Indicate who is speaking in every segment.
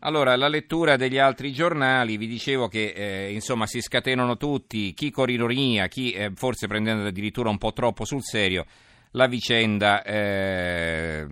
Speaker 1: Allora, la lettura degli altri giornali, vi dicevo che eh, insomma si scatenano tutti, chi con ironia, chi eh, forse prendendo addirittura un po' troppo sul serio la vicenda eh,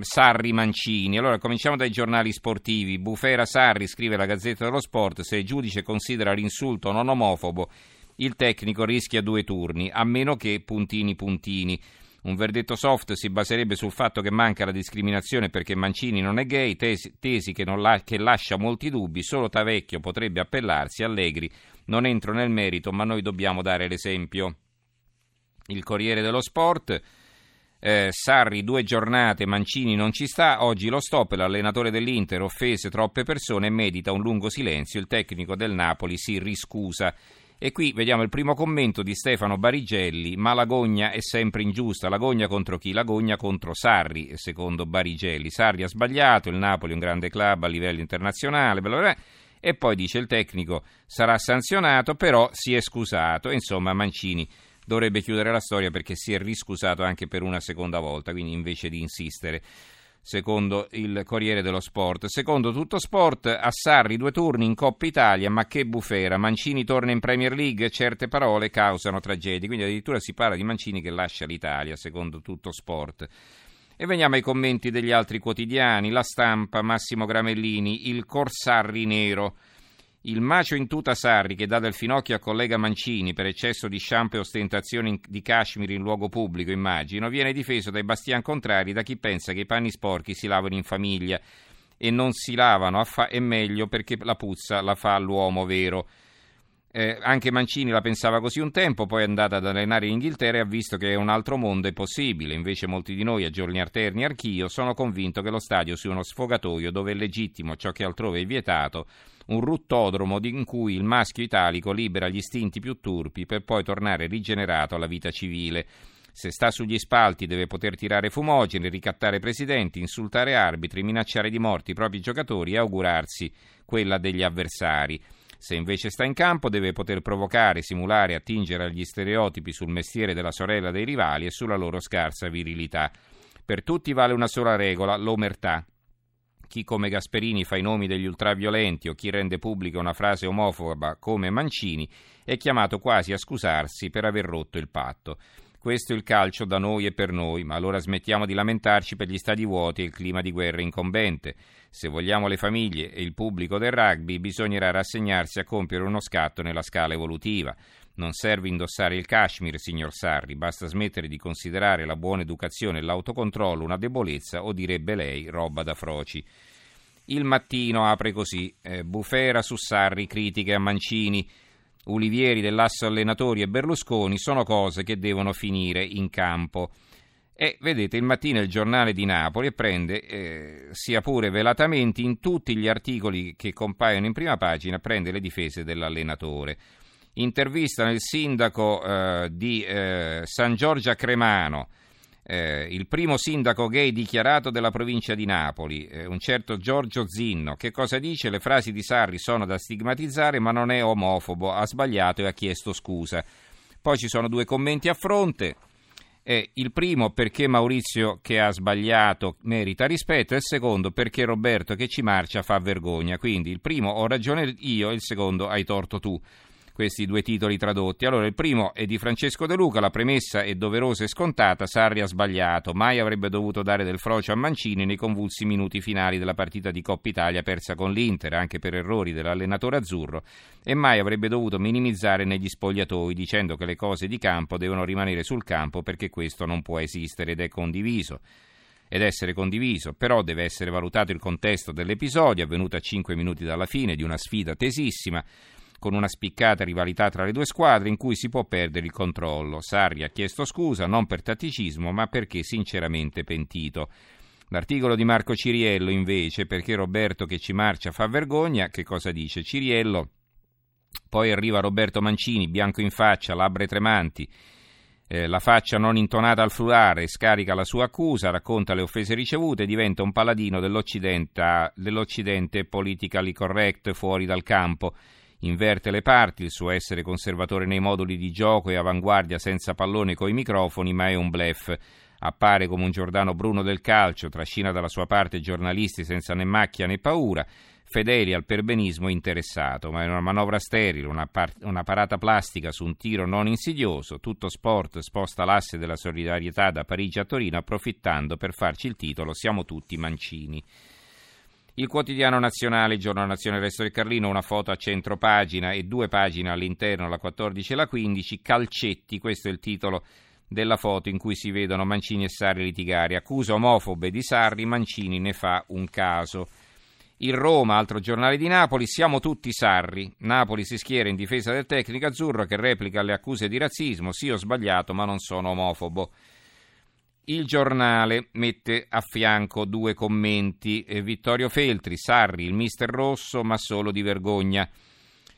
Speaker 1: Sarri-Mancini. Allora, cominciamo dai giornali sportivi. Bufera Sarri scrive la Gazzetta dello Sport, se il giudice considera l'insulto non omofobo, il tecnico rischia due turni, a meno che puntini puntini. Un verdetto soft si baserebbe sul fatto che manca la discriminazione perché Mancini non è gay, tesi, tesi che, la, che, lascia molti dubbi, solo Tavecchio potrebbe appellarsi, Allegri non entro nel merito, ma noi dobbiamo dare l'esempio. Il Corriere dello Sport, eh, Sarri due giornate, Mancini non ci sta, oggi lo stop, l'allenatore dell'Inter offese troppe persone medita un lungo silenzio, il tecnico del Napoli si riscusa. E qui vediamo il primo commento di Stefano Barigelli, ma l'agogna è sempre ingiusta. L'agogna contro chi? L'agogna contro Sarri, secondo Barigelli. Sarri ha sbagliato, il Napoli è un grande club a livello internazionale, bla bla bla. e poi dice il tecnico sarà sanzionato, però si è scusato. Insomma, Mancini dovrebbe chiudere la storia perché si è riscusato anche per una seconda volta, quindi invece di insistere secondo il Corriere dello Sport. Secondo tutto sport, a Sarri due turni in Coppa Italia, ma che bufera. Mancini torna in Premier League, certe parole causano tragedie. Quindi addirittura si parla di Mancini che lascia l'Italia, secondo tutto sport. E veniamo ai commenti degli altri quotidiani. La stampa, Massimo Gramellini, il Corsarri nero. Il macio in tuta Sarri che dà del finocchio a collega Mancini per eccesso di shampoo e ostentazioni di cashmere in luogo pubblico, immagino, viene difeso dai bastian contrari da chi pensa che i panni sporchi si lavano in famiglia e non si lavano fa- è meglio perché la puzza la fa l'uomo vero. Eh, anche Mancini la pensava così un tempo, poi è andata ad allenare in Inghilterra e ha visto che un altro mondo è possibile. Invece molti di noi, a giorni alterni archio, sono convinto che lo stadio sia uno sfogatoio dove è legittimo ciò che altrove è vietato, un ruttodromo in cui il maschio italico libera gli istinti più turpi per poi tornare rigenerato alla vita civile. Se sta sugli spalti deve poter tirare fumogene, ricattare presidenti, insultare arbitri, minacciare di morti i propri giocatori e augurarsi quella degli avversari. Se invece sta in campo deve poter provocare, simulare attingere agli stereotipi sul mestiere della sorella dei rivali e sulla loro scarsa virilità. Per tutti vale una sola regola, l'omertà. Chi come Gasperini fa i nomi degli ultraviolenti o chi rende pubblica una frase omofoba come Mancini è chiamato quasi a scusarsi per aver rotto il patto. Questo è il calcio da noi e per noi, ma allora smettiamo di lamentarci per gli stadi vuoti e il clima di guerra incombente. Se vogliamo le famiglie e il pubblico del rugby, bisognerà rassegnarsi a compiere uno scatto nella scala evolutiva. Non serve indossare il cashmere, signor Sarri, basta smettere di considerare la buona educazione e l'autocontrollo una debolezza o direbbe lei roba da froci. Il mattino apre così, eh, bufera su Sarri, critiche a Mancini. Ulivieri dell'asso allenatori e Berlusconi sono cose che devono finire in campo. E vedete il mattino il giornale di Napoli prende, eh, sia pure velatamente, in tutti gli articoli che compaiono in prima pagina, prende le difese dell'allenatore. Intervistano il sindaco eh, di eh, San Giorgio Cremano, eh, il primo sindaco gay dichiarato della provincia di Napoli, eh, un certo Giorgio Zinno. Che cosa dice? Le frasi di Sarri sono da stigmatizzare, ma non è omofobo, ha sbagliato e ha chiesto scusa. Poi ci sono due commenti a fronte. Eh, il primo perché Maurizio che ha sbagliato merita rispetto e il secondo perché Roberto che ci marcia fa vergogna. Quindi il primo ho ragione io e il secondo hai torto tu questi due titoli tradotti. Allora, il primo è di Francesco De Luca, la premessa è doverosa e scontata, Sarri ha sbagliato, mai avrebbe dovuto dare del frocio a Mancini nei convulsi minuti finali della partita di Coppa Italia persa con l'Inter, anche per errori dell'allenatore azzurro, e mai avrebbe dovuto minimizzare negli spogliatoi dicendo che le cose di campo devono rimanere sul campo perché questo non può esistere ed è condiviso ed essere condiviso, però deve essere valutato il contesto dell'episodio avvenuto a 5 minuti dalla fine di una sfida tesissima con una spiccata rivalità tra le due squadre in cui si può perdere il controllo. Sarri ha chiesto scusa non per tatticismo ma perché sinceramente pentito. L'articolo di Marco Ciriello invece, perché Roberto che ci marcia fa vergogna, che cosa dice? Ciriello, poi arriva Roberto Mancini, bianco in faccia, labbra tremanti, eh, la faccia non intonata al flulare, scarica la sua accusa, racconta le offese ricevute e diventa un paladino dell'Occidente, dell'Occidente politically correct fuori dal campo inverte le parti, il suo essere conservatore nei moduli di gioco e avanguardia senza pallone coi microfoni, ma è un blef. Appare come un Giordano Bruno del calcio, trascina dalla sua parte giornalisti senza né macchia né paura, fedeli al perbenismo interessato, ma è una manovra sterile, una, par- una parata plastica su un tiro non insidioso, tutto sport sposta l'asse della solidarietà da Parigi a Torino approfittando per farci il titolo Siamo tutti mancini. Il quotidiano nazionale, il giorno nazione Resto del Carlino, una foto a centro pagina e due pagine all'interno, la 14 e la 15, calcetti, questo è il titolo della foto in cui si vedono Mancini e Sarri litigare. Accusa omofobe di Sarri, Mancini ne fa un caso. Il Roma, altro giornale di Napoli, siamo tutti Sarri. Napoli si schiera in difesa del tecnico azzurro che replica le accuse di razzismo. Sì, ho sbagliato, ma non sono omofobo. Il giornale mette a fianco due commenti. Vittorio Feltri, Sarri, il mister rosso, ma solo di vergogna.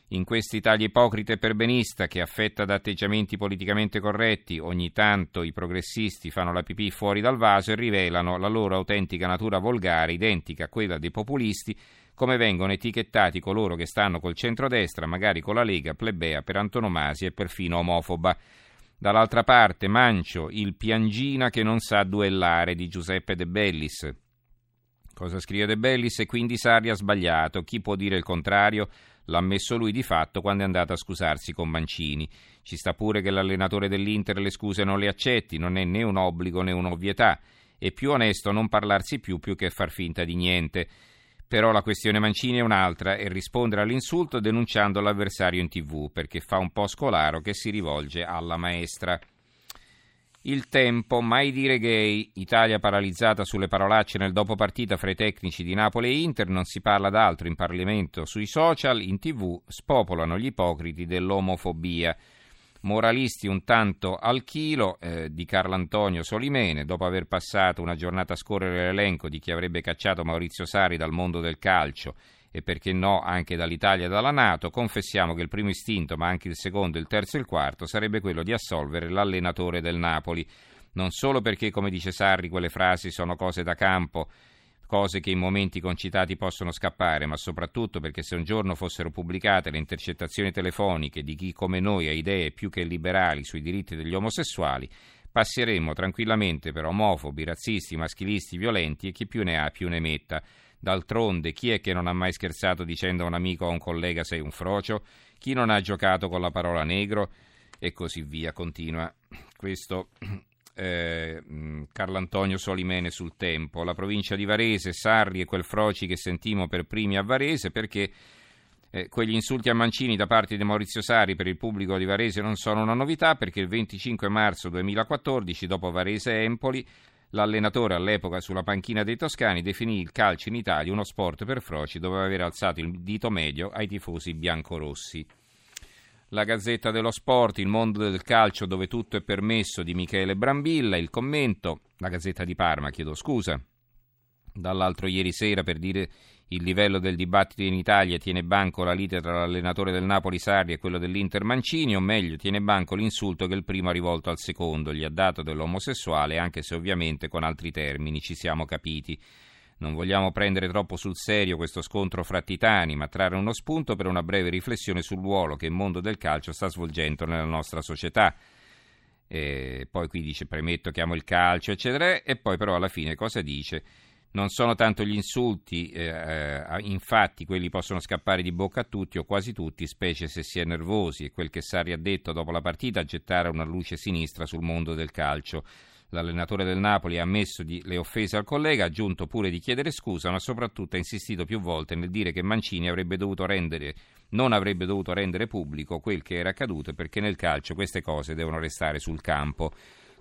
Speaker 1: In quest'Italia ipocrita e perbenista che affetta da atteggiamenti politicamente corretti, ogni tanto i progressisti fanno la pipì fuori dal vaso e rivelano la loro autentica natura volgare, identica a quella dei populisti, come vengono etichettati coloro che stanno col centrodestra, magari con la Lega, plebea per antonomasia e perfino omofoba. Dall'altra parte Mancio, il piangina che non sa duellare di Giuseppe De Bellis. Cosa scrive De Bellis? E quindi Sarri ha sbagliato. Chi può dire il contrario? L'ha ammesso lui di fatto quando è andato a scusarsi con Mancini. Ci sta pure che l'allenatore dell'Inter le scuse non le accetti, non è né un obbligo né un'ovvietà. È più onesto non parlarsi più più che far finta di niente. Però la questione Mancini è un'altra e rispondere all'insulto denunciando l'avversario in tv, perché fa un po' scolaro che si rivolge alla maestra. Il tempo, mai dire gay, Italia paralizzata sulle parolacce nel dopo partita fra i tecnici di Napoli e Inter, non si parla d'altro in Parlamento, sui social, in tv, spopolano gli ipocriti dell'omofobia. Moralisti un tanto al chilo eh, di Carlo Antonio Solimene, dopo aver passato una giornata a scorrere l'elenco di chi avrebbe cacciato Maurizio Sari dal mondo del calcio e perché no anche dall'Italia e dalla Nato, confessiamo che il primo istinto, ma anche il secondo, il terzo e il quarto, sarebbe quello di assolvere l'allenatore del Napoli. Non solo perché, come dice Sarri, quelle frasi sono cose da campo, cose che in momenti concitati possono scappare, ma soprattutto perché se un giorno fossero pubblicate le intercettazioni telefoniche di chi come noi ha idee più che liberali sui diritti degli omosessuali, passeremmo tranquillamente per omofobi, razzisti, maschilisti, violenti e chi più ne ha più ne metta. D'altronde, chi è che non ha mai scherzato dicendo a un amico o a un collega sei un frocio? Chi non ha giocato con la parola negro? E così via, continua questo eh, Carlantonio Solimene sul tempo. La provincia di Varese, Sarri e quel froci che sentimo per primi a Varese perché eh, quegli insulti a Mancini da parte di Maurizio Sari per il pubblico di Varese non sono una novità perché il 25 marzo 2014, dopo Varese-Empoli, L'allenatore all'epoca sulla panchina dei toscani definì il calcio in Italia uno sport per froci dove aver alzato il dito medio ai tifosi biancorossi. La Gazzetta dello Sport, il mondo del calcio dove tutto è permesso di Michele Brambilla, il commento, la Gazzetta di Parma, chiedo scusa, dall'altro ieri sera per dire il livello del dibattito in Italia tiene banco la lite tra l'allenatore del Napoli Sarri e quello dell'Inter Mancini, o meglio, tiene banco l'insulto che il primo ha rivolto al secondo, gli ha dato dell'omosessuale, anche se ovviamente con altri termini, ci siamo capiti. Non vogliamo prendere troppo sul serio questo scontro fra titani, ma trarre uno spunto per una breve riflessione sul ruolo che il mondo del calcio sta svolgendo nella nostra società. E poi qui dice premetto che amo il calcio, eccetera, e poi però alla fine cosa dice? Non sono tanto gli insulti, eh, eh, infatti quelli possono scappare di bocca a tutti o quasi tutti, specie se si è nervosi, e quel che Sari ha detto dopo la partita gettare una luce sinistra sul mondo del calcio. L'allenatore del Napoli ha ammesso di, le offese al collega, ha aggiunto pure di chiedere scusa, ma soprattutto ha insistito più volte nel dire che Mancini avrebbe rendere, non avrebbe dovuto rendere pubblico quel che era accaduto perché nel calcio queste cose devono restare sul campo.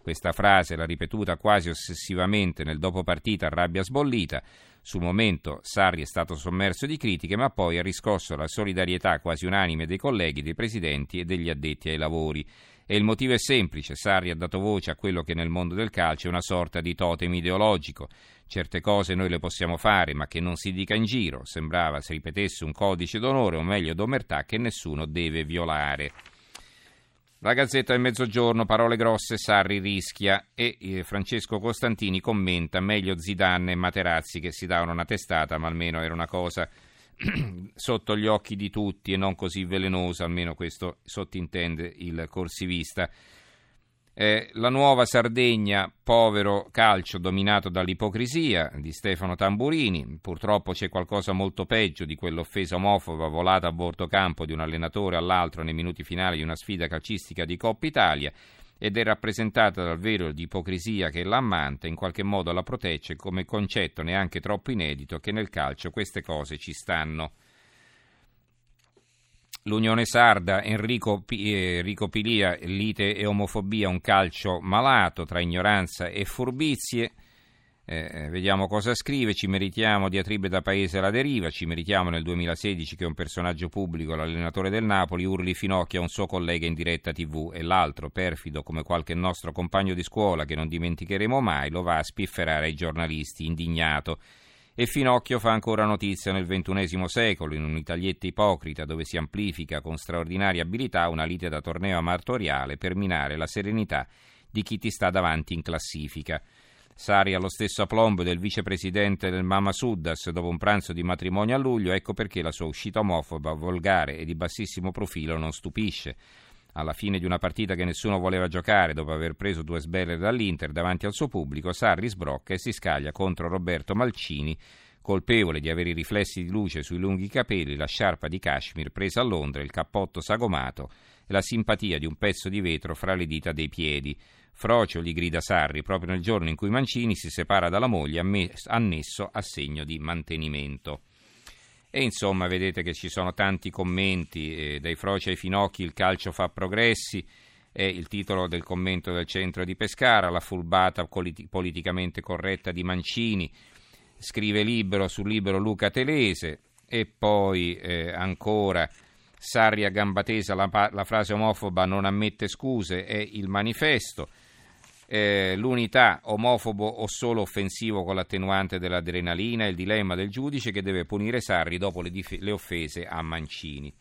Speaker 1: Questa frase l'ha ripetuta quasi ossessivamente nel dopo partita a rabbia sbollita. Sul momento Sarri è stato sommerso di critiche, ma poi ha riscosso la solidarietà quasi unanime dei colleghi, dei presidenti e degli addetti ai lavori. E il motivo è semplice, Sarri ha dato voce a quello che nel mondo del calcio è una sorta di totem ideologico. Certe cose noi le possiamo fare, ma che non si dica in giro. Sembrava si ripetesse un codice d'onore, o meglio d'omertà, che nessuno deve violare. La Gazzetta del Mezzogiorno, parole grosse, Sarri rischia e eh, Francesco Costantini commenta meglio Zidane e Materazzi che si davano una testata, ma almeno era una cosa sotto gli occhi di tutti e non così velenosa, almeno questo sottintende il corsivista. Eh, la nuova Sardegna, povero calcio dominato dall'ipocrisia di Stefano Tamburini. Purtroppo c'è qualcosa molto peggio di quell'offesa omofoba volata a bordo campo di un allenatore all'altro nei minuti finali di una sfida calcistica di Coppa Italia ed è rappresentata dal vero di ipocrisia che l'ammanta in qualche modo la protegge come concetto neanche troppo inedito che nel calcio queste cose ci stanno. L'Unione Sarda, Enrico, eh, Enrico Pilia, lite e omofobia, un calcio malato tra ignoranza e furbizie. Eh, eh, vediamo cosa scrive, ci meritiamo diatribe da paese alla deriva, ci meritiamo nel 2016 che un personaggio pubblico, l'allenatore del Napoli, urli finocchio a un suo collega in diretta tv e l'altro, perfido come qualche nostro compagno di scuola che non dimenticheremo mai, lo va a spifferare ai giornalisti, indignato. E Finocchio fa ancora notizia nel XXI secolo, in un'italietta ipocrita dove si amplifica con straordinaria abilità una lite da torneo amatoriale per minare la serenità di chi ti sta davanti in classifica. Sari allo stesso aplombo del vicepresidente del Mama Suddas dopo un pranzo di matrimonio a luglio, ecco perché la sua uscita omofoba, volgare e di bassissimo profilo non stupisce. Alla fine di una partita che nessuno voleva giocare, dopo aver preso due sberle dall'Inter davanti al suo pubblico, Sarri sbrocca e si scaglia contro Roberto Malcini, colpevole di avere i riflessi di luce sui lunghi capelli, la sciarpa di cashmere presa a Londra, il cappotto sagomato e la simpatia di un pezzo di vetro fra le dita dei piedi. Frocio gli grida Sarri proprio nel giorno in cui Mancini si separa dalla moglie annesso a segno di mantenimento. E insomma, vedete che ci sono tanti commenti, eh, dai froci ai finocchi il calcio fa progressi, è il titolo del commento del centro di Pescara, la fulbata politi- politicamente corretta di Mancini, scrive libero sul libero Luca Telese e poi eh, ancora Sarri a gamba tesa, la, la frase omofoba non ammette scuse, è il manifesto eh, l'unità omofobo o solo offensivo con l'attenuante dell'adrenalina, il dilemma del giudice che deve punire Sarri dopo le, dif- le offese a Mancini.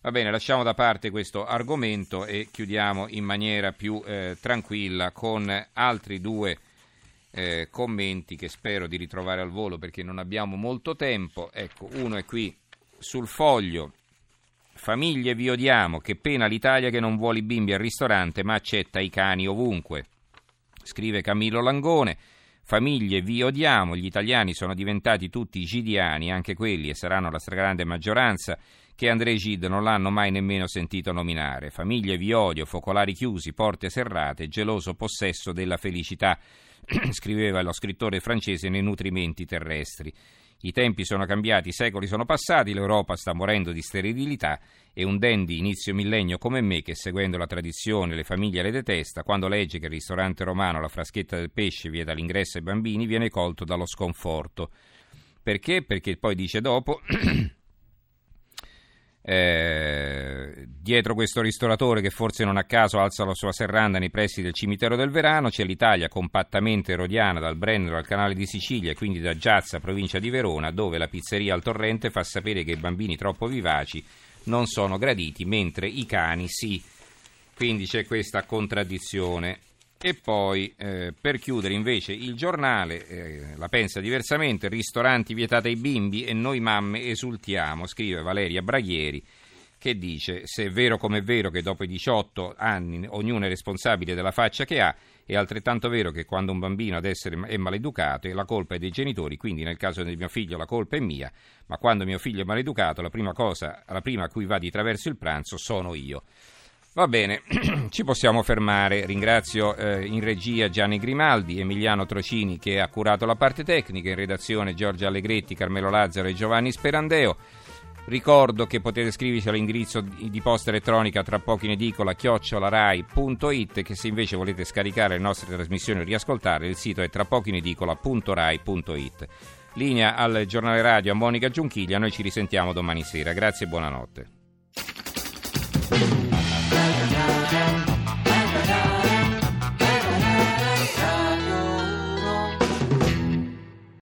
Speaker 1: Va bene, lasciamo da parte questo argomento e chiudiamo in maniera più eh, tranquilla con altri due eh, commenti che spero di ritrovare al volo perché non abbiamo molto tempo. Ecco, uno è qui sul foglio. Famiglie vi odiamo, che pena l'Italia che non vuole i bimbi al ristorante ma accetta i cani ovunque. Scrive Camillo Langone. Famiglie, vi odiamo, gli italiani sono diventati tutti gidiani, anche quelli, e saranno la stragrande maggioranza, che André Gide non l'hanno mai nemmeno sentito nominare. Famiglie, vi odio, focolari chiusi, porte serrate, geloso possesso della felicità, scriveva lo scrittore francese nei nutrimenti terrestri. I tempi sono cambiati, i secoli sono passati, l'Europa sta morendo di sterilità e un dandy inizio millennio come me, che seguendo la tradizione le famiglie le detesta, quando legge che il ristorante romano la fraschetta del pesce vieta l'ingresso ai bambini, viene colto dallo sconforto. Perché? Perché poi dice dopo... Eh, dietro questo ristoratore che forse non a caso alza la sua serranda nei pressi del cimitero del Verano c'è l'Italia compattamente erodiana dal Brennero al canale di Sicilia e quindi da Giazza, provincia di Verona, dove la pizzeria al torrente fa sapere che i bambini troppo vivaci non sono graditi, mentre i cani sì. Quindi c'è questa contraddizione. E poi, eh, per chiudere invece, il giornale eh, la pensa diversamente, ristoranti vietati ai bimbi e noi mamme esultiamo, scrive Valeria Braghieri, che dice, se è vero come è vero che dopo i 18 anni ognuno è responsabile della faccia che ha, è altrettanto vero che quando un bambino ad essere è maleducato la colpa è dei genitori, quindi nel caso di mio figlio la colpa è mia, ma quando mio figlio è maleducato la prima cosa, la prima a cui va di traverso il pranzo sono io. Va bene, ci possiamo fermare. Ringrazio eh, in regia Gianni Grimaldi, Emiliano Trocini che ha curato la parte tecnica, in redazione Giorgia Allegretti, Carmelo Lazzaro e Giovanni Sperandeo. Ricordo che potete scriverci all'indirizzo di posta elettronica tra poco in edicola chiocciolarai.it che se invece volete scaricare le nostre trasmissioni o riascoltare il sito è tra poco in edicola.rai.it. Linea al giornale radio a Monica Giunchiglia, noi ci risentiamo domani sera. Grazie e buonanotte.